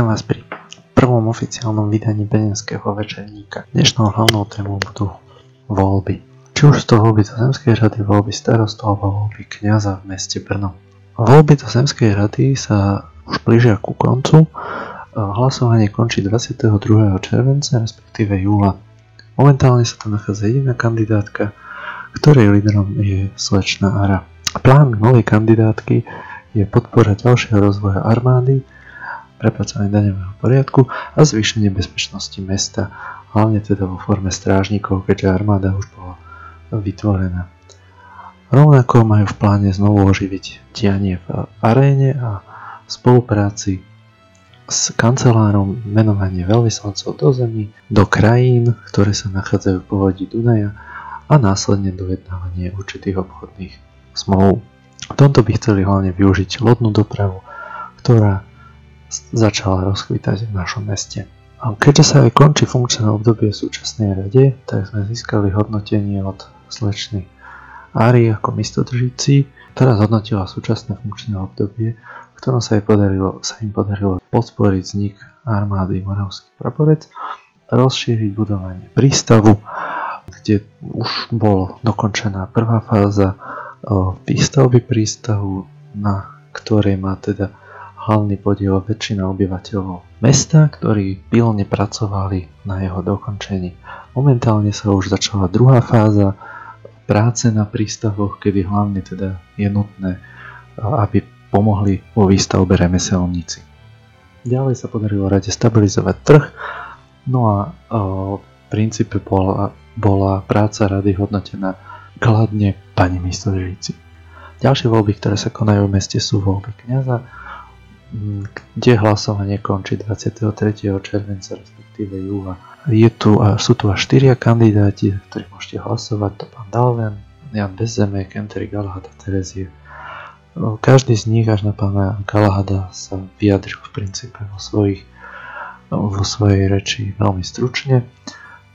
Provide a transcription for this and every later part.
Vítam vás pri prvom oficiálnom vydaní Benenského večerníka. Dnešnou hlavnou témou budú voľby. Či už to voľby do Zemskej rady, voľby starostu alebo voľby kniaza v meste Brno. Voľby do Zemskej rady sa už blížia ku koncu. Hlasovanie končí 22. červenca, respektíve júla. Momentálne sa tam nachádza jediná kandidátka, ktorej lídrom je slečna Ara. Plán novej kandidátky je podpora ďalšieho rozvoja armády, prepracovanie daňového poriadku a zvýšenie bezpečnosti mesta, hlavne teda vo forme strážnikov, keďže armáda už bola vytvorená. Rovnako majú v pláne znovu oživiť dianie v aréne a v spolupráci s kancelárom menovanie veľvyslancov do zemí, do krajín, ktoré sa nachádzajú v povodí Dunaja a následne dojednávanie určitých obchodných zmluv. V tomto by chceli hlavne využiť lodnú dopravu, ktorá začala rozkvítať v našom meste. A keďže sa aj končí funkčné obdobie súčasnej rade, tak sme získali hodnotenie od slečny Ari ako mistodržíci, ktorá zhodnotila súčasné funkčné obdobie, v ktorom sa, jej podarilo, sa im podarilo podporiť vznik armády Moravský praporec, rozšíriť budovanie prístavu, kde už bolo dokončená prvá fáza výstavby prístavu, na ktorej má teda hlavný podiel väčšina obyvateľov mesta, ktorí pilne pracovali na jeho dokončení. Momentálne sa už začala druhá fáza práce na prístavoch, kedy hlavne teda je nutné, aby pomohli vo výstavbe remeselníci. Ďalej sa podarilo rade stabilizovať trh, no a v princípe bola, bola práca rady hodnotená kladne pani místodržíci. Ďalšie voľby, ktoré sa konajú v meste sú voľby kniaza, kde hlasovanie končí 23. červenca, respektíve júla. Je tu, sú tu až 4 kandidáti, ktorí môžete hlasovať, to pán Dalven, Jan Bezzemek, Enteri Galahad a Terezie. Každý z nich až na pána Galahada sa vyjadril v princípe vo, svojich, vo svojej reči veľmi stručne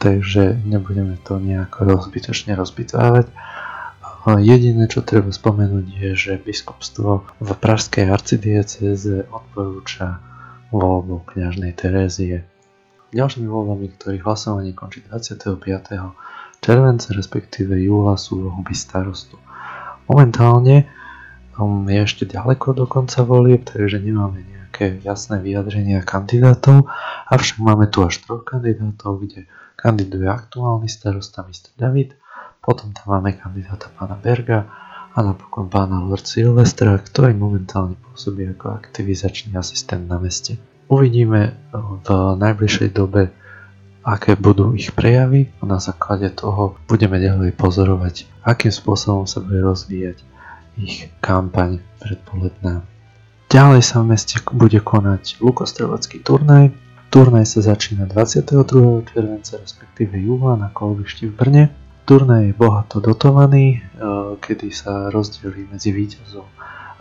takže nebudeme to nejako rozbytočne rozbitvávať. Jediné, čo treba spomenúť, je, že biskupstvo v pražskej arcidieceze odporúča voľbu kňažnej Terézie. Ďalšími voľbami, ktorých hlasovanie končí 25. červenca, respektíve júla, sú voľby starostu. Momentálne um, je ešte ďaleko do konca volieb, takže nemáme nejaké jasné vyjadrenia kandidátov, avšak máme tu až troch kandidátov, kde kandiduje aktuálny starosta Mr. David, potom tam máme kandidáta pána Berga a napokon pána Lord Silvestra, ktorý momentálne pôsobí ako aktivizačný asistent na meste. Uvidíme v najbližšej dobe, aké budú ich prejavy a na základe toho budeme ďalej pozorovať, akým spôsobom sa bude rozvíjať ich kampaň predpoledná. Ďalej sa v meste bude konať lukostrelecký turnaj, Turnaj sa začína 22. červenca, respektíve júla na kolbišti v Brne. Turnaj je bohato dotovaný, e, kedy sa rozdelí medzi víťazov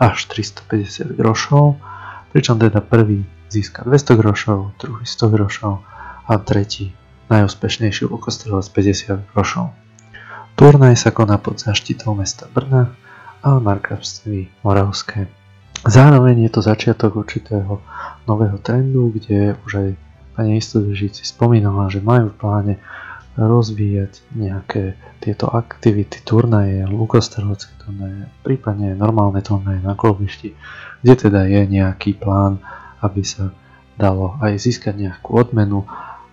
až 350 grošov, pričom teda prvý získa 200 grošov, druhý 100 grošov a tretí najúspešnejší okostrelec 50 grošov. Turnaj sa koná pod zaštitou mesta Brna a markavství Moravské. Zároveň je to začiatok určitého nového trendu, kde už aj Pani Istodržíci spomínala, že majú v pláne rozvíjať nejaké tieto aktivity, turnaje, lukostrelecké turnaje, prípadne normálne turnaje na kolbišti, kde teda je nejaký plán, aby sa dalo aj získať nejakú odmenu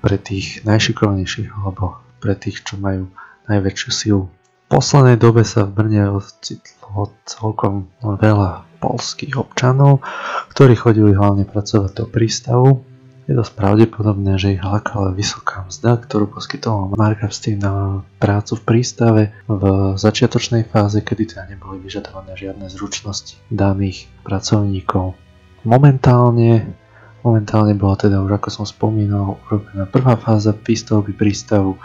pre tých najšikovnejších alebo pre tých, čo majú najväčšiu silu. V poslednej dobe sa v Brne ocitlo celkom veľa polských občanov, ktorí chodili hlavne pracovať do prístavu je dosť pravdepodobné, že ich lákala vysoká mzda, ktorú poskytoval Markavstý na prácu v prístave v začiatočnej fáze, kedy teda neboli vyžadované žiadne zručnosti daných pracovníkov. Momentálne, momentálne bola teda už ako som spomínal urobená prvá fáza výstavby prístavu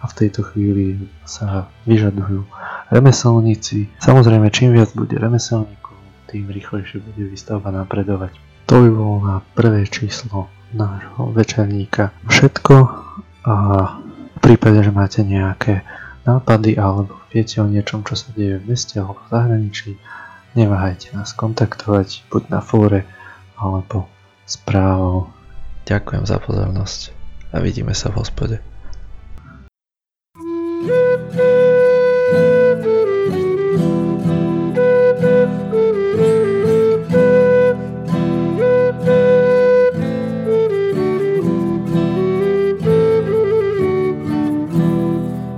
a v tejto chvíli sa vyžadujú remeselníci. Samozrejme, čím viac bude remeselníkov, tým rýchlejšie bude výstavba napredovať. To by bolo na prvé číslo nášho večerníka všetko a v prípade, že máte nejaké nápady alebo viete o niečom, čo sa deje v meste alebo v zahraničí, neváhajte nás kontaktovať buď na fóre alebo správou Ďakujem za pozornosť a vidíme sa v hospode.